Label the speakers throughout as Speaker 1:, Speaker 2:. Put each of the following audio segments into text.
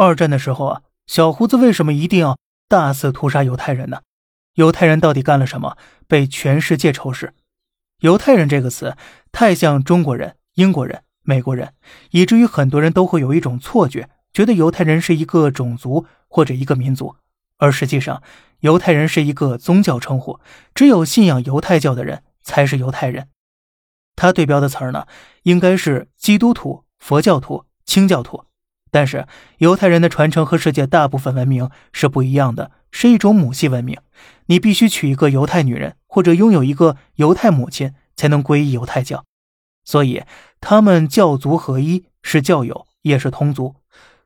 Speaker 1: 二战的时候啊，小胡子为什么一定要大肆屠杀犹太人呢？犹太人到底干了什么，被全世界仇视？犹太人这个词太像中国人、英国人、美国人，以至于很多人都会有一种错觉，觉得犹太人是一个种族或者一个民族。而实际上，犹太人是一个宗教称呼，只有信仰犹太教的人才是犹太人。他对标的词儿呢，应该是基督徒、佛教徒、清教徒。但是犹太人的传承和世界大部分文明是不一样的，是一种母系文明。你必须娶一个犹太女人，或者拥有一个犹太母亲，才能皈依犹太教。所以他们教族合一，是教友，也是同族。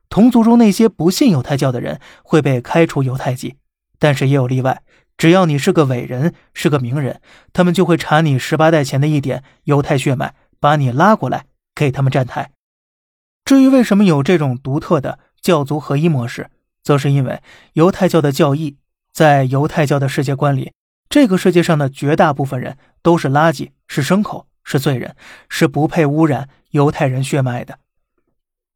Speaker 1: 同族中那些不信犹太教的人会被开除犹太籍，但是也有例外。只要你是个伟人，是个名人，他们就会查你十八代前的一点犹太血脉，把你拉过来给他们站台。至于为什么有这种独特的教族合一模式，则是因为犹太教的教义，在犹太教的世界观里，这个世界上的绝大部分人都是垃圾，是牲口，是罪人，是不配污染犹太人血脉的。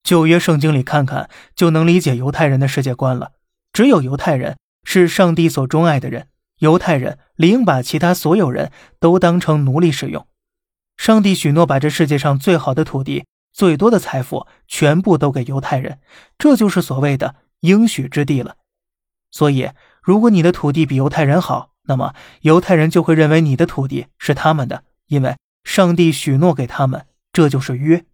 Speaker 1: 旧约圣经里看看，就能理解犹太人的世界观了。只有犹太人是上帝所钟爱的人，犹太人理应把其他所有人都当成奴隶使用。上帝许诺把这世界上最好的土地。最多的财富全部都给犹太人，这就是所谓的应许之地了。所以，如果你的土地比犹太人好，那么犹太人就会认为你的土地是他们的，因为上帝许诺给他们，这就是约。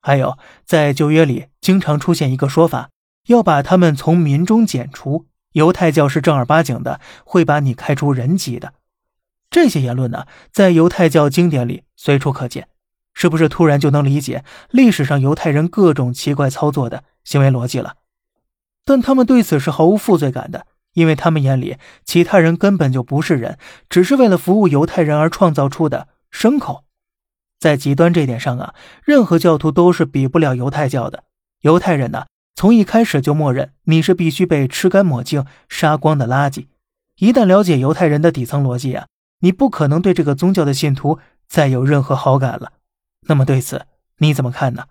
Speaker 1: 还有，在旧约里经常出现一个说法，要把他们从民中剪除。犹太教是正儿八经的，会把你开除人籍的。这些言论呢，在犹太教经典里随处可见。是不是突然就能理解历史上犹太人各种奇怪操作的行为逻辑了？但他们对此是毫无负罪感的，因为他们眼里其他人根本就不是人，只是为了服务犹太人而创造出的牲口。在极端这点上啊，任何教徒都是比不了犹太教的。犹太人呢，从一开始就默认你是必须被吃干抹净、杀光的垃圾。一旦了解犹太人的底层逻辑啊，你不可能对这个宗教的信徒再有任何好感了。那么对此你怎么看呢？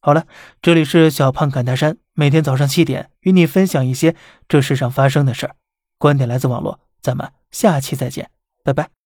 Speaker 1: 好了，这里是小胖侃大山，每天早上七点与你分享一些这世上发生的事儿，观点来自网络，咱们下期再见，拜拜。